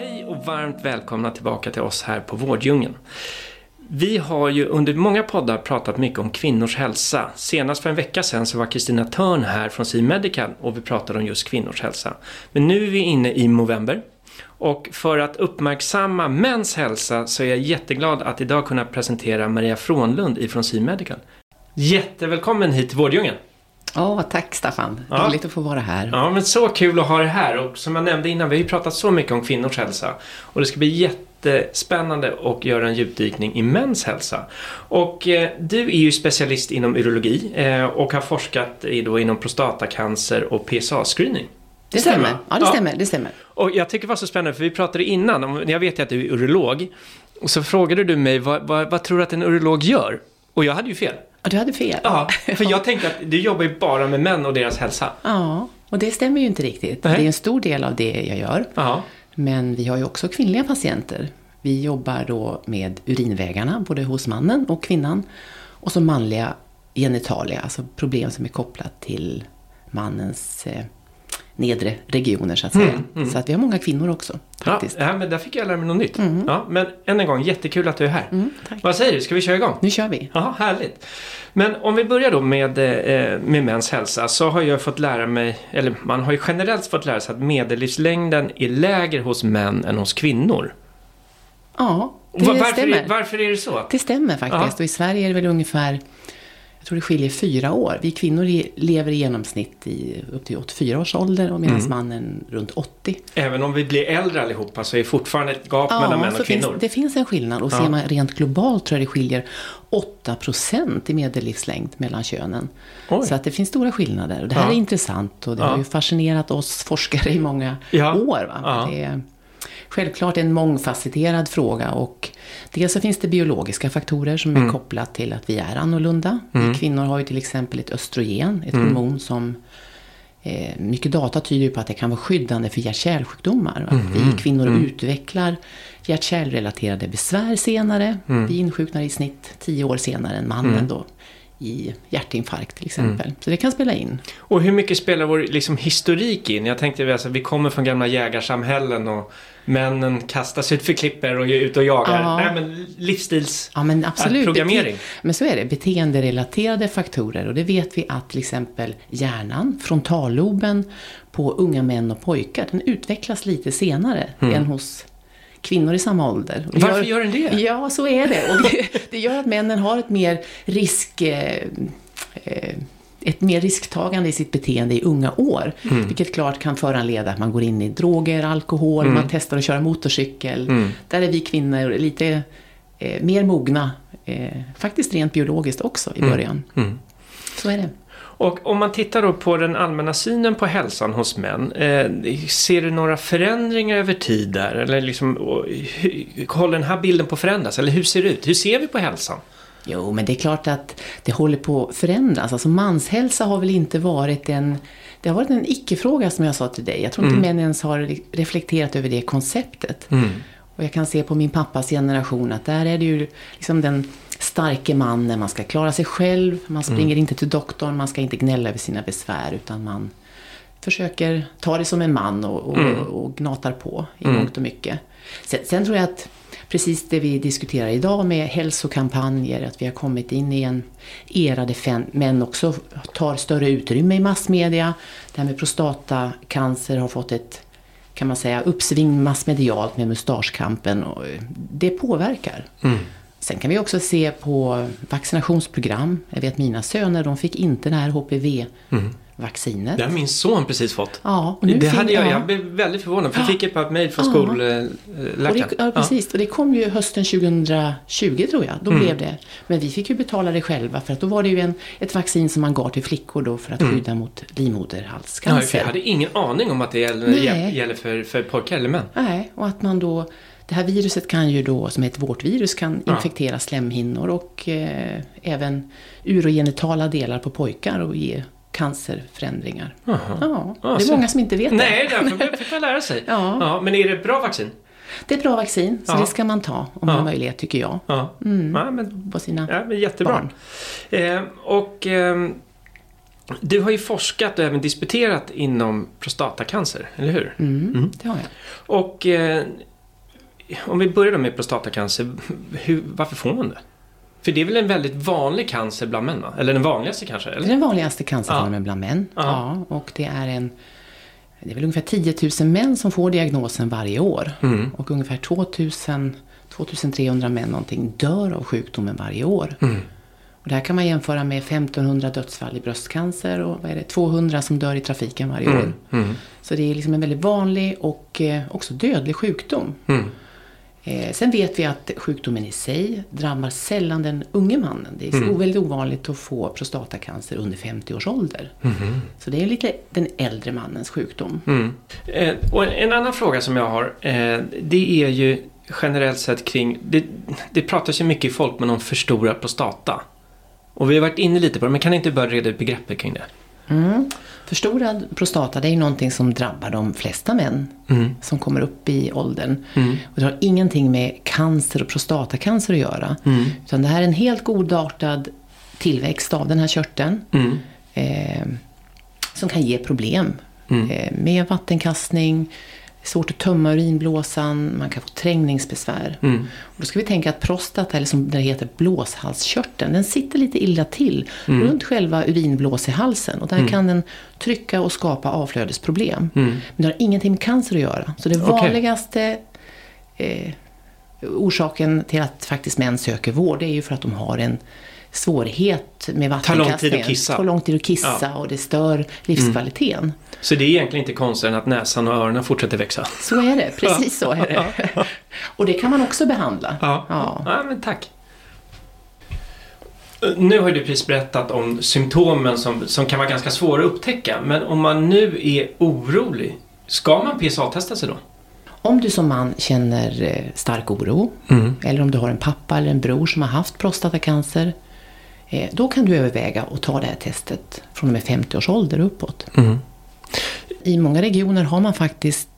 Hej och varmt välkomna tillbaka till oss här på Vårddjungeln. Vi har ju under många poddar pratat mycket om kvinnors hälsa. Senast för en vecka sedan så var Kristina Törn här från Sea Medical och vi pratade om just kvinnors hälsa. Men nu är vi inne i november och för att uppmärksamma mäns hälsa så är jag jätteglad att idag kunna presentera Maria Frånlund ifrån Sea Medical. Jättevälkommen hit till Vårddjungeln! Ja, tack Staffan. Ja. Roligt att få vara här. Ja, men så kul att ha dig här. Och som jag nämnde innan, vi har ju pratat så mycket om kvinnors hälsa. Och det ska bli jättespännande att göra en djupdykning i mäns hälsa. Och eh, du är ju specialist inom urologi eh, och har forskat i, då, inom prostatacancer och PSA-screening. Det stämmer. Ja, det stämmer. Det stämmer. Och jag tycker det var så spännande, för vi pratade innan, om, jag vet ju att du är urolog. Och så frågade du mig, vad, vad, vad tror du att en urolog gör? Och jag hade ju fel. Ja, du hade fel. Ja, för jag tänkte att du jobbar ju bara med män och deras hälsa. Ja, och det stämmer ju inte riktigt. Nej. Det är en stor del av det jag gör. Ja. Men vi har ju också kvinnliga patienter. Vi jobbar då med urinvägarna, både hos mannen och kvinnan. Och så manliga genitalia, alltså problem som är kopplat till mannens eh, nedre regioner så att säga. Så att vi har många kvinnor också, faktiskt. Ja, men där fick jag lära mig något nytt. Ja, men än en gång, jättekul att du är här. Mm, tack. Vad säger du, ska vi köra igång? Nu kör vi. Ja, härligt. Men om vi börjar då med, eh, med mäns hälsa så har jag fått lära mig, eller man har ju generellt fått lära sig att medellivslängden är lägre hos män än hos kvinnor. Ja, det Va- varför, stämmer. är, varför är det så? Det stämmer faktiskt. Ja. Och i Sverige är det väl ungefär, jag tror det skiljer fyra år. Vi kvinnor lever i genomsnitt i upp till 84 års ålder och medan Mm. mannen runt 80. Även om vi blir äldre allihopa så är det fortfarande ett gap mellan män och kvinnor. finns, det finns en skillnad. Och Ja. ser man rent globalt tror jag det skiljer 8 procent i medellivslängd mellan könen. Oj. Så att det finns stora skillnader. Och det här Ja. är intressant och det Ja. har ju fascinerat oss forskare i många Ja. år. Va? Ja. Det är självklart en mångfacetterad fråga. Och dels så finns det biologiska faktorer som Mm. är kopplat till att vi är annorlunda. Vi kvinnor har ju till exempel ett östrogen, ett Mm. hormon som Eh, mycket data tyder på att det kan vara skyddande för hjärt-kärlsjukdomar. Att Mm. vi kvinnor utvecklar hjärt-kärlrelaterade besvär senare. Mm. Vi insjuknar i snitt tio år senare än mannen då i hjärtinfarkt till exempel. Mm. Så det kan spela in. Och hur mycket spelar vår liksom, historik in? Jag tänkte alltså, vi kommer från gamla jägarsamhällen och männen kastas ut för klipper och är ute och jagar. Ja. Nej, men livsstils... Ja men absolut. programmering. Bete- Men så är det. Beteenderelaterade faktorer. Och det vet vi att till exempel hjärnan, frontalloben på unga män och pojkar, den utvecklas lite senare än hos kvinnor i samma ålder. Och Mm. Varför gör den det? Ja, så är det. Och det, det gör att männen har ett mer risk... Eh, eh, ett mer risktagande i sitt beteende i unga år. Mm. Vilket klart kan föranleda att man går in i droger, alkohol, Mm. man testar att köra motorcykel. Där är vi kvinnor lite eh, mer mogna, eh, faktiskt rent biologiskt också i början. Mm. Så är det. Och om man tittar då på den allmänna synen på hälsan hos män. Eh, ser du några förändringar över tid där? Eller liksom, håller den här bilden på att förändras? Eller hur ser det ut? Hur ser vi på hälsan? Jo, men det är klart att det håller på att förändras. Alltså manshälsa har väl inte varit en... Det har varit en icke-fråga som jag sa till dig. Jag tror inte män ens har reflekterat över det konceptet. Och jag kan se på min pappas generation att där är det ju liksom den starke mannen. Man ska klara sig själv, man springer inte till doktorn, man ska inte gnälla över sina besvär utan man försöker ta det som en man och, och, och gnatar på i mångt och mycket. Sen, sen tror jag att precis det vi diskuterar idag med hälsokampanjer, att vi har kommit in i en era där män också tar större utrymme i massmedia. Det här med prostatacancer har fått ett kan man säga, uppsving massmedialt med mustaschkampen. Och eh, det påverkar. Sen kan vi också se på vaccinationsprogram. Jag vet mina söner, de fick inte det här vaccinet. Det har min son precis fått. Ja, och nu det hade jag, ja. jag blev väldigt förvånad för jag fick ett par mejl från Ja. skolläkaren. Ja, precis. Och det kom ju hösten 2020 tror jag. Då blev det. Men vi fick ju betala det själva för att då var det ju en, ett vaccin som man gav till flickor då för att skydda mot Ja, livmoderhalscancer. för jag hade ingen aning om att det gäller, gäller för, för pojkar eller män. Nej, och att man då... Det här viruset kan ju då, som är ett vårtvirus, kan Ja. infektera slemhinnor och eh, även urogenitala delar på pojkar och ge cancerförändringar. Ja, Ja, det är så- många som inte vet det. Nej, därför fick man lära sig. Ja. men är det ett bra vaccin? Det är ett bra vaccin, så Ja. det ska man ta om man Ja. har möjlighet, tycker jag. Ja, ja men, På sina ja, men jättebra. barn. Eh, och ehm, du har ju forskat och även disputerat inom prostatacancer, eller hur? Mm, Det har jag. Och eh, om vi börjar med prostatacancer, hur, varför får man det? För det är väl en väldigt vanlig cancer bland män, va? Eller den vanligaste kanske? Det är Eller? den vanligaste cancerformen bland män. Ja. Ja. och det är en... Det är väl ungefär 10 000 män som får diagnosen varje år. Mm. Och ungefär 2 000, 2300 män någonting dör av sjukdomen varje år. Mm. Och det här kan man jämföra med 1500 dödsfall i bröstcancer och vad är det, 200 som dör i trafiken varje år. Mm. Så det är liksom en väldigt vanlig och eh, också dödlig sjukdom. Mm. Eh, sen vet vi att sjukdomen i sig drabbar sällan den unge mannen. Det är Mm. väldigt ovanligt att få prostatacancer under 50 års ålder. Mm-hmm. Så det är lite den äldre mannens sjukdom. Mm. Eh, och en, en annan fråga som jag har, eh, det är ju generellt sett kring, det, det pratas ju mycket i folkmun om förstorad prostata. Och vi har varit inne lite på det, men kan ni inte börja reda ut begreppet kring det? Mm. Förstorad prostata det är ju någonting som drabbar de flesta män Mm. som kommer upp i åldern. Mm. Och det har ingenting med cancer och prostatacancer att göra. Mm. Utan det här är en helt godartad tillväxt av den här körteln. Mm. eh, som kan ge problem Mm. eh, med vattenkastning, svårt att tömma urinblåsan, man kan få trängningsbesvär. Mm. Och då ska vi tänka att prostata, eller som det heter blåshalskörteln, den sitter lite illa till Mm. runt själva urinblåsehalsen. Och där kan den trycka och skapa avflödesproblem. Men det har ingenting med cancer att göra. Så det Mm. Vanligaste eh, orsaken till att faktiskt män söker vård är ju för att de har en svårighet med Tar lång tid att vattenkastningen. kissa. Tar lång tid att kissa Ja. och det stör livskvaliteten. Så det är egentligen inte konstigt att näsan och öronen fortsätter växa? Så är det, precis så är det. Och det kan man också behandla. Ja. Ja. ja, men tack. Nu har du precis berättat om symptomen som, som kan vara ganska svåra att upptäcka. Men om man nu är orolig, ska man PSA-testa sig då? Om du som man känner eh, stark oro, eller om du har en pappa eller en bror som har haft prostatacancer, eh, då kan du överväga att ta det här testet från och med 50 års ålder uppåt. I många regioner har man faktiskt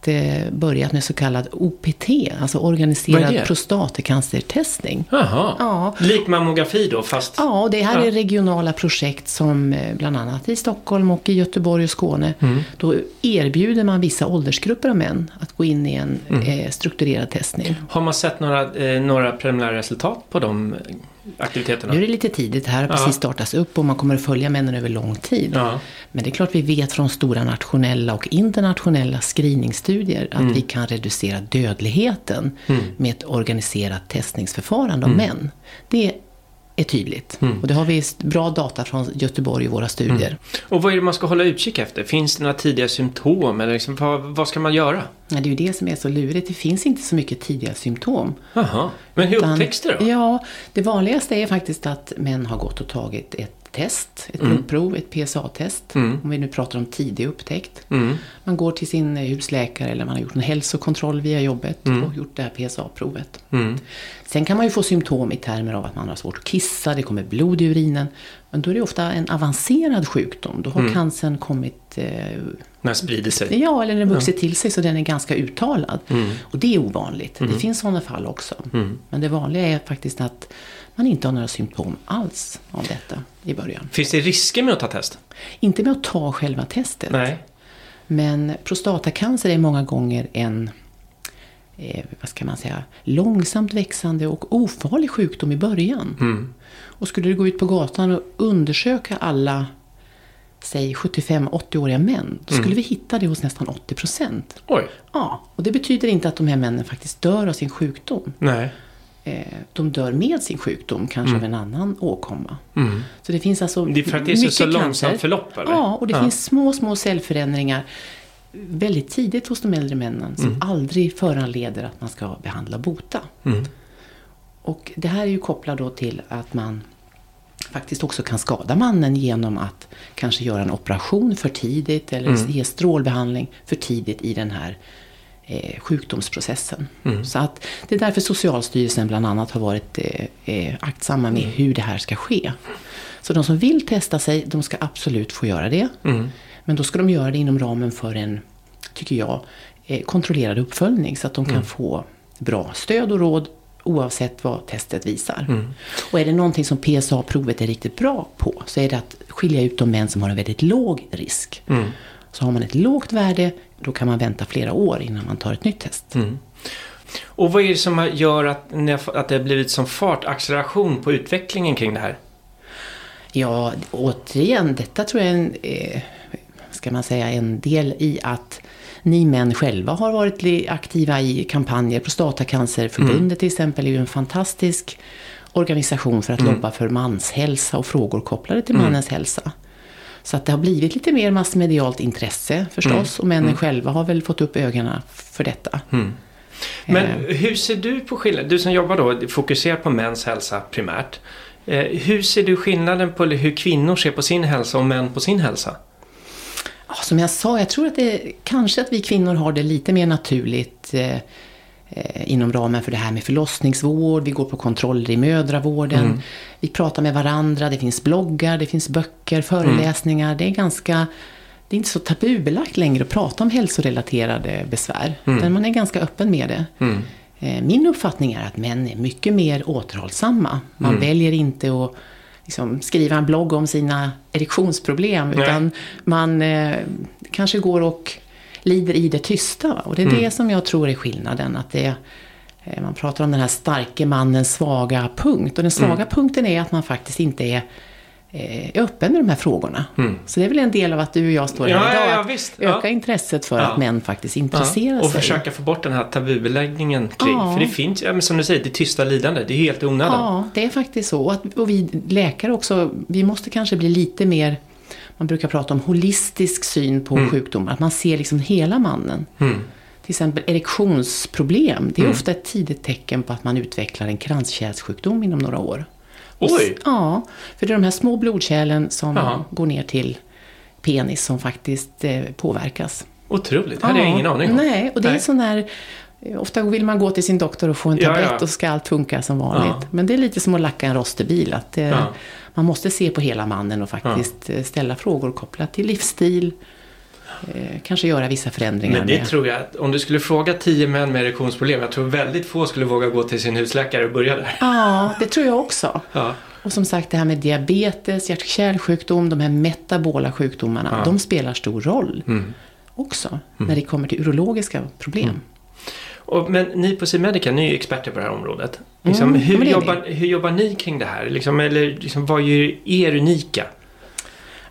börjat med så kallad OPT, alltså organiserad prostatacancertestning. Jaha. Ja. Lik mammografi då, fast... Ja, det här Ja. är regionala projekt som eh, bland annat i Stockholm och i Göteborg och Skåne. Mm. Då erbjuder man vissa åldersgrupper av män att gå in i en Mm. eh, strukturerad testning. Har man sett några, eh, några preliminära resultat på de eh, aktiviteterna? Nu är det lite tidigt, det här har Ja. precis startats upp och man kommer att följa männen över lång tid. Ja. Men det är klart vi vet från stora nationella och internationella screeningstudier att Mm. vi kan reducera dödligheten med ett organiserat testningsförfarande Mm. av män. Det är tydligt. Och det har vi bra data från Göteborg i våra studier. Och vad är det man ska hålla utkik efter? Finns det några tidiga symptom? Eller liksom, vad, vad ska man göra? Ja, det är ju det som är så lurigt. Det finns inte så mycket tidiga symptom. Jaha. Men hur upptäcks det då? Ja, det vanligaste är faktiskt att män har gått och tagit ett test, ett blodprov, ett PSA-test. Om vi nu pratar om tidig upptäckt. Mm. Man går till sin eh, husläkare eller man har gjort en hälsokontroll via jobbet och gjort det här PSA-provet. Mm. Sen kan man ju få symptom i termer av att man har svårt att kissa, det kommer blod i urinen. Men då är det ofta en avancerad sjukdom. Då har cancern kommit eh, När det sprider sig? Ja, eller den vuxit till sig så den är ganska uttalad. Mm. Och det är ovanligt. Det finns sådana fall också. Men det vanliga är faktiskt att man inte har några symptom alls av detta i början. Finns det risker med att ta test? Inte med att ta själva testet. Nej. Men prostatacancer är många gånger en eh, vad ska man säga, långsamt växande och ofarlig sjukdom i början. Mm. Och skulle du gå ut på gatan och undersöka alla säg 75-80-åriga män, då skulle vi hitta det hos nästan 80 procent. Oj. Ja, och det betyder inte att de här männen faktiskt dör av sin sjukdom. Nej. Eh, de dör med sin sjukdom, kanske av en annan åkomma. Mm. Så det finns alltså Det är för att det är så, så långsamt förlopp eller? Ja, och det finns små, små cellförändringar väldigt tidigt hos de äldre männen som aldrig föranleder att man ska behandla och bota. Mm. Och det här är ju kopplat då till att man faktiskt också kan skada mannen genom att kanske göra en operation för tidigt eller Mm. ge strålbehandling för tidigt i den här eh, sjukdomsprocessen. Mm. Så att det är därför Socialstyrelsen bland annat har varit eh, eh, aktsamma med Mm. hur det här ska ske. Så de som vill testa sig, de ska absolut få göra det. Mm. Men då ska de göra det inom ramen för en, tycker jag, eh, kontrollerad uppföljning så att de kan Mm. få bra stöd och råd oavsett vad testet visar. Mm. Och är det någonting som PSA-provet är riktigt bra på så är det att skilja ut de män som har en väldigt låg risk. Mm. Så har man ett lågt värde, då kan man vänta flera år innan man tar ett nytt test. Mm. Och vad är det som gör att, att det har blivit som fart, acceleration på utvecklingen kring det här? Ja, återigen, detta tror jag är en, eh, ska man säga, en del i att ni män själva har varit aktiva i kampanjer. Prostatacancerförbundet till exempel är ju en fantastisk organisation för att lobba för manshälsa och frågor kopplade till mannens hälsa. Så att det har blivit lite mer massmedialt intresse förstås och männen själva har väl fått upp ögonen för detta. Men Eh. hur ser du på skillnaden? Du som jobbar då fokuserat på mäns hälsa primärt. Eh, hur ser du skillnaden på hur kvinnor ser på sin hälsa och män på sin hälsa? Som jag sa, jag tror att det kanske att vi kvinnor har det lite mer naturligt eh, inom ramen för det här med förlossningsvård, vi går på kontroller i mödravården, vi pratar med varandra, det finns bloggar, det finns böcker, föreläsningar, det är ganska det är inte så tabubelagt längre att prata om hälsorelaterade besvär. Utan man är ganska öppen med det. Eh, Min uppfattning är att män är mycket mer återhållsamma. Man väljer inte att liksom, skriva en blogg om sina erektionsproblem. Nej. Utan man eh, kanske går och lider i det tysta. va? Och det är det som jag tror är skillnaden. Att det, eh, man pratar om den här starke mannens svaga punkt. Och den svaga punkten är att man faktiskt inte är eh, är öppen med de här frågorna. Så det är väl en del av att du och jag står här Ja, idag. ja, ja, att visst. öka Ja. intresset för att män faktiskt intresserar och sig. försöka få bort den här tabubeläggningen kring. För det finns, som du säger, det tysta lidande. Det är helt onödan. Ja, det är faktiskt så. Och, att, och vi läkare också, vi måste kanske bli lite mer, man brukar prata om holistisk syn på sjukdomar. Att man ser liksom hela mannen. Mm. Till exempel erektionsproblem, det är ofta ett tidigt tecken på att man utvecklar en kranskärlssjukdom inom några år. Oj! Ja, för det är de här små blodkärlen som Jaha. går ner till penis som faktiskt eh, påverkas. Otroligt. Det hade jag ingen aning om. Nej, och det är sån där... Ofta vill man gå till sin doktor och få en Ja, tablett ja. och så ska allt funka som vanligt. Ja. Men det är lite som att lacka en rostig bil. Att eh, Ja. Man måste se på hela mannen och faktiskt eh, ställa frågor kopplat till livsstil. Eh, kanske göra vissa förändringar Men det med. tror jag om du skulle fråga tio män med erektionsproblem, jag tror väldigt få skulle våga gå till sin husläkare och börja där. Ja, det tror jag också. Ja. Och som sagt det här med diabetes, hjärt-kärlsjukdom, de här metabola sjukdomarna. Ja. Mm. De spelar stor roll också. När det kommer till urologiska problem. Och, men ni på C-Medica, ni är ju experter på det här området. Liksom, Mm, hur, är jobbar, hur jobbar ni kring det här? Liksom, eller liksom, vad gör er unika?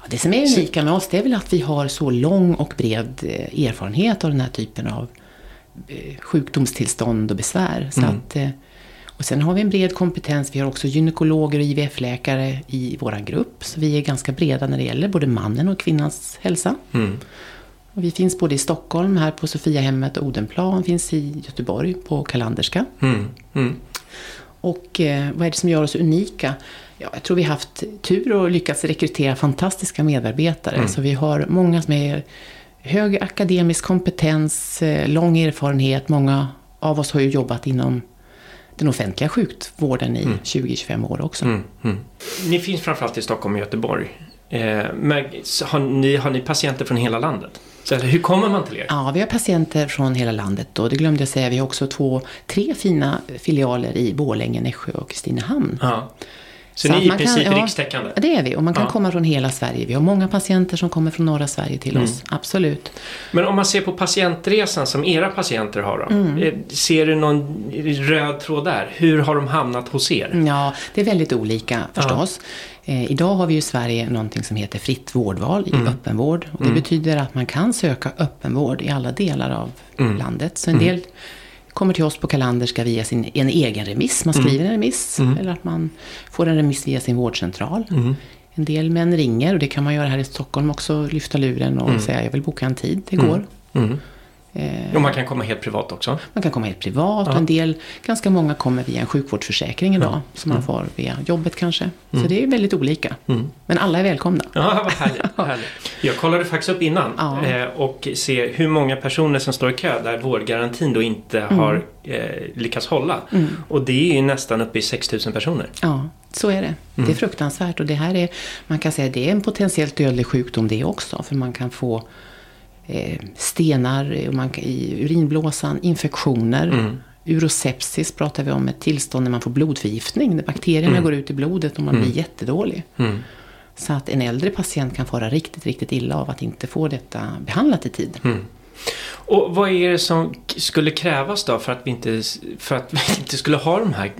Ja, Det som är unika med oss det är väl att vi har så lång och bred eh, erfarenhet av den här typen av eh, sjukdomstillstånd och besvär. Så att, eh, och sen har vi en bred kompetens. Vi har också gynekologer och IVF-läkare i vår grupp. Så vi är ganska breda när det gäller både mannen och kvinnans hälsa. Mm. Vi finns både i Stockholm, här på Sofiahemmet och Odenplan. finns i Göteborg på Kalanderska. Mm. Mm. Och eh, vad är det som gör oss unika? Ja, jag tror vi har haft tur och lyckats rekrytera fantastiska medarbetare. Så vi har många som är hög akademisk kompetens, eh, lång erfarenhet. Många av oss har ju jobbat inom den offentliga sjukvården i 20-25 år också. Mm. Mm. Ni finns framförallt i Stockholm och Göteborg. Eh, men har, ni, har ni patienter från hela landet? Så, hur kommer man till er? Ja, vi har patienter från hela landet och det glömde jag säga. Vi har också två, tre fina filialer i Borlänge, Nässjö och Kristinehamn. Ja. Så, Så ni är i man kan- princip ja. rikstäckande? Ja, det är vi och man kan Ja. komma från hela Sverige. Vi har många patienter som kommer från norra Sverige till Mm. oss, absolut. Men om man ser på patientresan som era patienter har då. Mm. eh, Ser du någon röd tråd där? Hur har de hamnat hos er? Ja, det är väldigt olika förstås. Eh, idag har vi i Sverige någonting som heter fritt vårdval Mm. i öppenvård. Och det betyder att man kan söka öppenvård i alla delar av Mm. landet. Så en del kommer till oss på Kalanderska via sin, en egen remiss. Man skriver en remiss. Eller att man får en remiss via sin vårdcentral. En del män ringer och det kan man göra här i Stockholm också. Lyfta luren och säga jag vill boka en tid. Det går. Eh, och man kan komma helt privat också. Man kan komma helt privat. Ja. En del, ganska många kommer via en sjukvårdsförsäkring idag. Ja. Som man mm. får via jobbet kanske. Mm. Så det är väldigt olika. Mm. Men alla är välkomna. Ja, vad härligt, härligt. Jag kollade faktiskt upp innan. Ja. Eh, och ser hur många personer som står i kö där vårdgarantin då inte mm. har eh, lyckats hålla. Mm. Och det är ju nästan uppe i 6000 personer. Ja, så är det. Det är mm. fruktansvärt. Och det här är, man kan säga, det är en potentiellt dödlig sjukdom det också. För man kan få eh, stenar och man, i urinblåsan, infektioner. Mm. Urosepsis pratar vi om, ett tillstånd när man får blodförgiftning. När bakterierna mm. går ut i blodet och man mm. blir jättedålig. Mm. Så att en äldre patient kan fara riktigt, riktigt illa av att inte få detta behandlat i tid. Mm. Och vad är det som skulle krävas då för att vi inte, för att vi inte skulle ha de här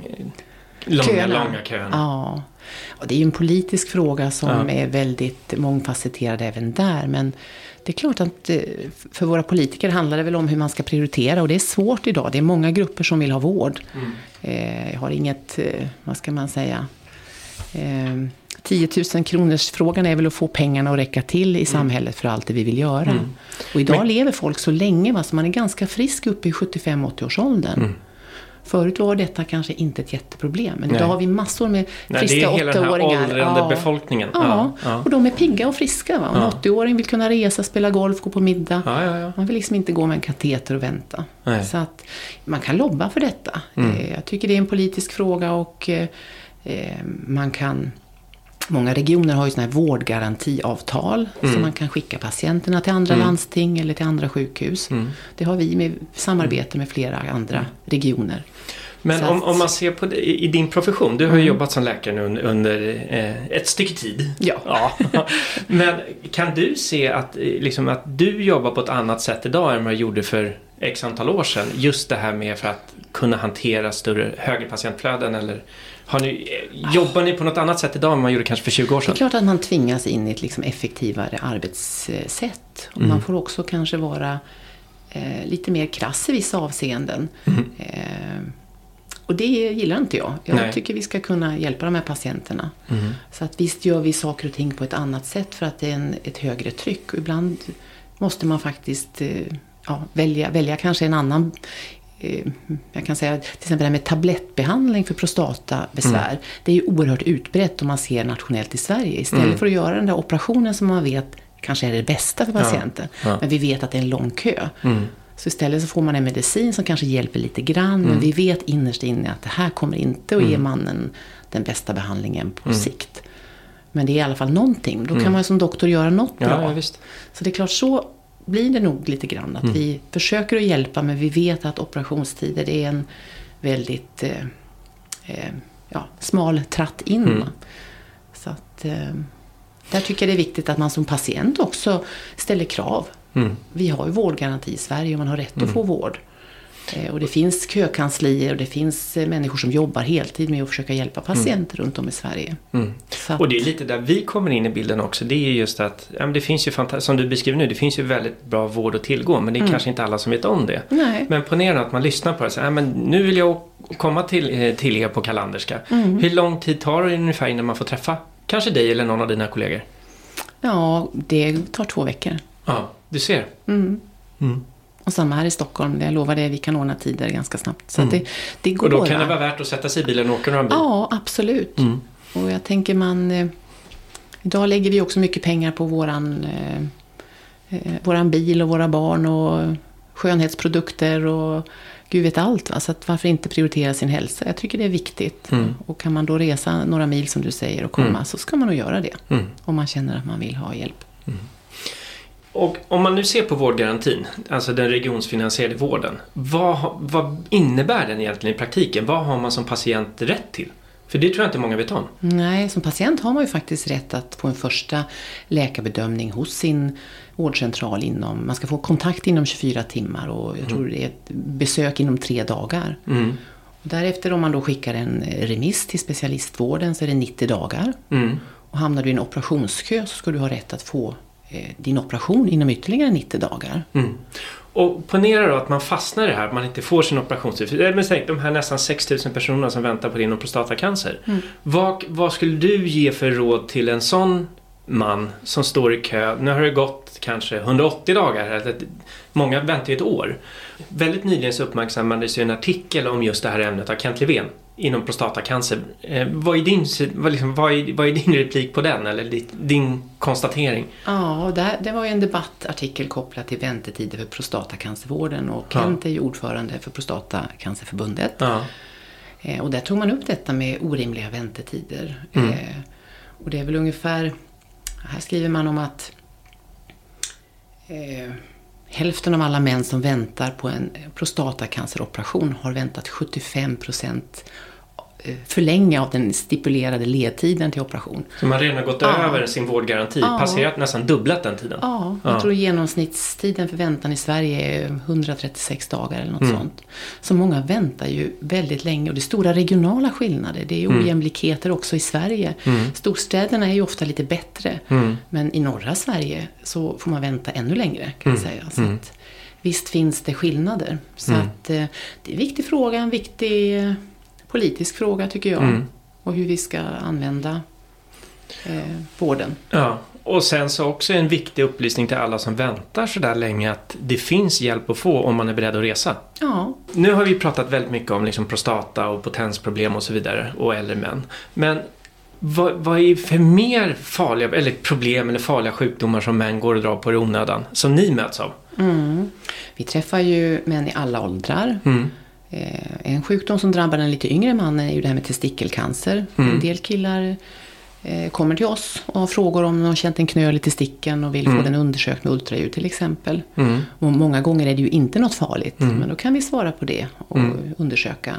långa, köerna. långa köerna? Ja. Och det är ju en politisk fråga som ja. är väldigt mångfacetterad även där. Men det är klart att eh, för våra politiker handlar det väl om hur man ska prioritera och det är svårt idag. Det är många grupper som vill ha vård. Mm. Eh, jag har inget, eh, vad ska man säga, 10 000 kronors frågan är väl att få pengarna att räcka till i mm. samhället för allt det vi vill göra. Mm. Och idag Men... lever folk så länge, va, så man är ganska frisk uppe i 75-80 års åldern. Förut var detta kanske inte ett jätteproblem. Men Nej. idag har vi massor med friska åttaåringar. Det är hela den här åldrande ja. befolkningen. Ja. ja. och de är pigga och friska. Va? En ja. 80-åring vill kunna resa, spela golf, gå på middag. Ja, Man vill liksom inte gå med en kateter och vänta. Nej. Så att man kan lobba för detta. Mm. Eh, jag tycker det är en politisk fråga och eh, eh, man kan Många regioner har ju sådana här vårdgarantiavtal mm. som man kan skicka patienterna till andra mm. landsting eller till andra sjukhus. Mm. Det har vi med samarbete med flera andra regioner. Men om, om, man ser på det, i din profession, du har ju mm. jobbat som läkare nu under, under eh, ett stycke tid. Ja. ja. Men kan du se att, eh, liksom, att du jobbar på ett annat sätt idag än vad du gjorde för x antal år sedan? Just det här med för att kunna hantera större, högre patientflöden eller har ni, jobbar ni på något annat sätt idag än man gjorde kanske för 20 år sedan? Det är klart att man tvingas in i ett liksom effektivare arbetssätt. Och mm. Man får också kanske vara eh, lite mer krass i vissa avseenden. Mm. Eh, och det gillar inte jag. Jag Nej. tycker vi ska kunna hjälpa de här patienterna. Mm. Så att visst gör vi saker och ting på ett annat sätt för att det är en, ett högre tryck. Och ibland måste man faktiskt eh, ja, välja, välja kanske en annan Eh, jag kan säga till exempel det här med tablettbehandling för prostatabesvär. Mm. Det är ju oerhört utbrett om man ser nationellt i Sverige. Istället mm. för att göra den där operationen som man vet kanske är det bästa för patienten. Ja. Ja. Men vi vet att det är en lång kö. Mm. Så istället så får man en medicin som kanske hjälper lite grann. Men mm. vi vet innerst inne att det här kommer inte att ge mm. mannen den bästa behandlingen på mm. sikt. Men det är i alla fall någonting. Då kan man som doktor göra något bra. Ja, så det är klart, så blir det nog lite grann. Att mm. vi försöker att hjälpa men vi vet att operationstider är en väldigt eh, eh, ja, smal tratt in. Mm. Så att, eh, där tycker jag det är viktigt att man som patient också ställer krav. Mm. Vi har ju vårdgaranti i Sverige och man har rätt att mm. få vård. Eh, och det finns kökanslier och det finns eh, människor som jobbar heltid med att försöka hjälpa patienter mm. runt om i Sverige. Mm. Och det är lite där vi kommer in i bilden också. Det är just att, ja, men det finns ju som du beskriver nu, det finns ju väldigt bra vård att tillgå. Men det är mm. kanske inte alla som vet om det. Nej. Men ponera att man lyssnar på det och säger, ja, men nu vill jag komma till, eh, till er på Kalanderska. Mm. Hur lång tid tar det ungefär innan man får träffa kanske dig eller någon av dina kollegor? Ja, det tar två veckor. Ja, du ser. Mm. Mm. Och samma här i Stockholm. Jag lovar det, vi kan ordna tider ganska snabbt. Så mm. det, det går. Och då kan det vara värt att sätta sig i bilen och åka några bil? Ja, absolut. Mm. Och jag tänker man... Eh, idag lägger vi också mycket pengar på våran, eh, eh, våran bil och våra barn och skönhetsprodukter och gud vet allt. Va? Så att varför inte prioritera sin hälsa? Jag tycker det är viktigt. Mm. Och kan man då resa några mil som du säger och komma mm. så ska man nog göra det. Mm. Om man känner att man vill ha hjälp. Mm. Och om man nu ser på vårdgarantin, alltså den regionsfinansierade vården. Vad, vad innebär den egentligen i praktiken? Vad har man som patient rätt till? För det tror jag inte många vet om. Nej, som patient har man ju faktiskt rätt att få en första läkarbedömning hos sin vårdcentral inom, man ska få kontakt inom 24 timmar och jag mm. tror det är ett besök inom tre dagar. Mm. Och därefter om man då skickar en remiss till specialistvården så är det 90 dagar. Mm. Och hamnar du i en operationskö så ska du ha rätt att få din operation inom ytterligare 90 dagar. Mm. Och ponera då att man fastnar i det här, att man inte får sin operationstid. Men tänk de här nästan 6000 personerna som väntar på din prostatacancer. Mm. Vad, vad skulle du ge för råd till en sån man som står i kö? Nu har det gått kanske 180 dagar. Många väntar ju ett år. Väldigt nyligen så uppmärksammades ju en artikel om just det här ämnet av Kent Levén inom prostatacancer. Eh, vad, är din, vad, liksom, vad, är, vad är din replik på den eller din, din konstatering? Ja, det, det var ju en debattartikel kopplad till väntetider för prostatacancervården och Kent ja. är ju ordförande för Prostatacancerförbundet. Ja. Eh, och där tog man upp detta med orimliga väntetider. Mm. Eh, och det är väl ungefär, här skriver man om att eh, Hälften av alla män som väntar på en prostatacanceroperation har väntat 75 procent förlänga av den stipulerade ledtiden till operation. Så man redan har gått ja. över sin vårdgaranti, ja. passerat nästan dubblat den tiden? Ja, jag ja. tror genomsnittstiden för väntan i Sverige är 136 dagar eller något mm. sånt. Så många väntar ju väldigt länge och det är stora regionala skillnader. Det är mm. ojämlikheter mm. också i Sverige. Mm. Storstäderna är ju ofta lite bättre, mm. men i norra Sverige så får man vänta ännu längre kan jag mm. säga. Så att, visst finns det skillnader. Så att, eh, det är en viktig fråga, en viktig politisk fråga tycker jag. Mm. Och hur vi ska använda eh, vården. Ja. Och sen så också en viktig upplysning till alla som väntar så där länge att det finns hjälp att få om man är beredd att resa. Ja. Nu har vi pratat väldigt mycket om liksom prostata och potensproblem och så vidare och äldre män. Men vad, vad är för mer farliga eller problem eller farliga sjukdomar som män går och drar på i onödan som ni möts av? Mm. Vi träffar ju män i alla åldrar. Mm. Eh, en sjukdom som drabbar den lite yngre mannen är ju det här med testikelcancer. Mm. En del killar eh, kommer till oss och har frågor om de har känt en knöl i testikeln och vill mm. få den undersökt med ultraljud till exempel. Mm. Och många gånger är det ju inte något farligt, mm. men då kan vi svara på det och mm. undersöka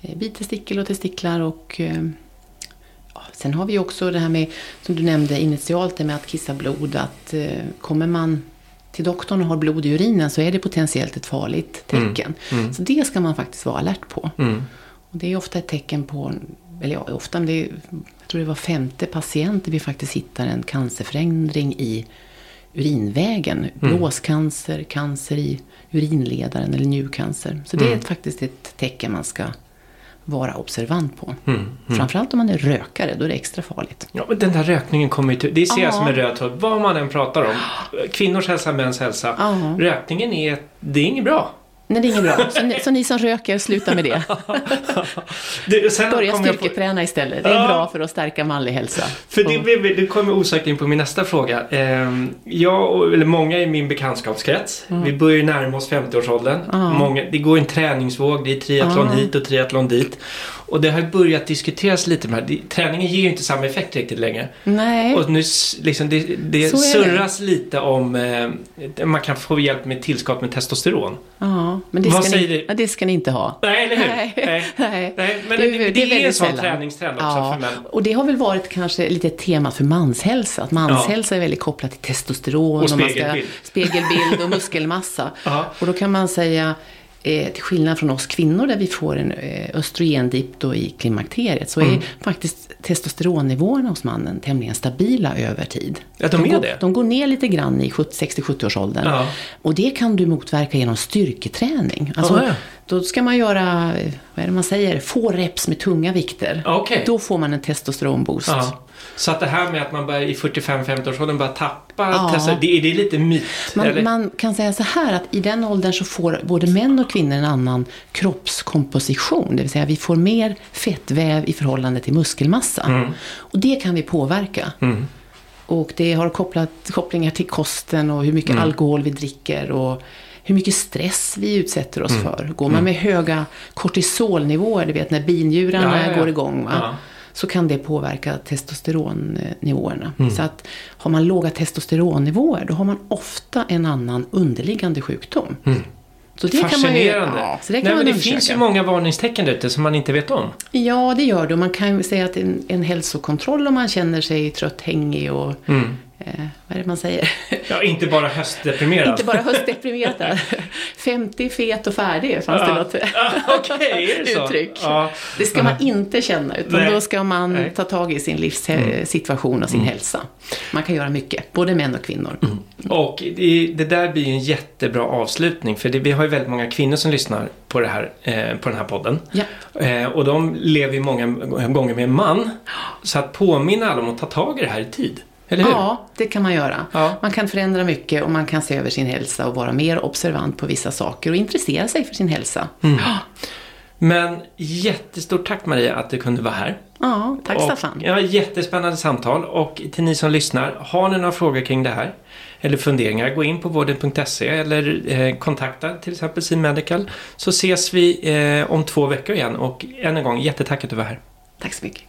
eh, bitestikel och testiklar och ja, Sen har vi också det här med, som du nämnde initialt, det med att kissa blod. Att kommer man till doktorn och har blod i urinen så är det potentiellt ett farligt tecken. Mm. Mm. Så det ska man faktiskt vara alert på. Mm. Och det är ofta ett tecken på, eller ja, ofta, men det är, jag tror det var femte patient vi faktiskt hittar en cancerförändring i urinvägen. Mm. Blåscancer, cancer i urinledaren eller njurcancer. Så det är mm. faktiskt ett tecken man ska vara observant på. Mm, mm. Framförallt om man är rökare, då är det extra farligt. Ja, men den där rökningen kommer ju till, det ser jag som en röd tråd, vad man än pratar om. Kvinnors hälsa, mäns hälsa. Ja. Rökningen är, det är inget bra. Nej, det är inget bra. Så ni, så ni som röker, sluta med det. det Börja styrketräna på... istället. Det är ja. bra för att stärka manlig hälsa. För det, det kommer osökt in på min nästa fråga. Ehm, jag, eller många i min bekantskapskrets, mm. vi börjar närma oss 50-årsåldern. Mm. det går en träningsvåg, det är triathlon mm. hit och triathlon dit. Och det har börjat diskuteras lite med det här. Träningen ger ju inte samma effekt riktigt längre. Nej. Och nu liksom det, det surras det. lite om eh, man kan få hjälp med tillskott med testosteron. Ja, men det, Vad ska, ni, du? det ska ni inte ha. Nej, eller hur? Nej. Nej. Nej. Nej. Men det, det, det är, är en sån träningstrend också ja. för män. Och det har väl varit kanske lite ett tema för manshälsa. Att manshälsa ja. är väldigt kopplat till testosteron. Och spegelbild. Och ska, spegelbild och muskelmassa. och då kan man säga eh, till skillnad från oss kvinnor där vi får en eh, östrogendipp då i klimakteriet så mm. är faktiskt testosteronnivåerna hos mannen tämligen stabila över tid. Ja, de, de, går, det? de går ner lite grann i 60-70-årsåldern. Ja. Och det kan du motverka genom styrketräning. Alltså, oh, ja. Då ska man göra, vad är det man säger, få reps med tunga vikter. Okay. Då får man en testosteronboost. Ja. Så att det här med att man börjar i 45-50-årsåldern börjar tappa ja. Testa, det, är det lite myt? Man, man, kan säga så här att i den åldern så får både män och kvinnor en annan kroppskomposition. Det vill säga vi får mer fettväv i förhållande till muskelmassa. Mm. Och det kan vi påverka. Mm. Och det har kopplat, kopplingar till kosten och hur mycket mm. alkohol vi dricker. och hur mycket stress vi utsätter oss mm. för. Går man mm. med höga kortisolnivåer, du vet när binjurarna ja, ja, ja. går igång, va? Så kan det påverka testosteronnivåerna. Mm. Så att har man låga testosteronnivåer, då har man ofta en annan underliggande sjukdom. Mm. Så det Fascinerande. Kan man ju, ja, så det, kan Nej, man det finns ju många varningstecken ute som man inte vet om. Ja, det gör det. Man kan ju säga att en, en hälsokontroll om man känner sig trött, hängig och mm. Eh, vad är det man säger? Ja, inte bara höstdeprimerad. inte bara höstdeprimerad. 50, fet och färdig fanns ja. det något ja, okay, är det så? uttryck. Ja. Det ska man inte känna, utan Nej. då ska man Nej. ta tag i sin livssituation och sin mm. hälsa. Man kan göra mycket, både män och kvinnor. Mm. Och det, det, där blir en jättebra avslutning, för det, vi har ju väldigt många kvinnor som lyssnar på, det här, eh, på den här podden. Ja. Eh, och de lever ju många gånger med en man. Så att påminna alla om att ta tag i det här i tid. Eller hur? Ja, det kan man göra. Ja. Man kan förändra mycket och man kan se över sin hälsa och vara mer observant på vissa saker och intressera sig för sin hälsa. Mm. Ja. Men jättestort tack Maria att du kunde vara här. Ja, tack Staffan. Ja, jättespännande samtal och till ni som lyssnar, har ni några frågor kring det här eller funderingar, gå in på vården.se eller eh, kontakta till exempel Sin Medical så ses vi eh, om två veckor igen och än en gång jättetack att du var här. Tack så mycket.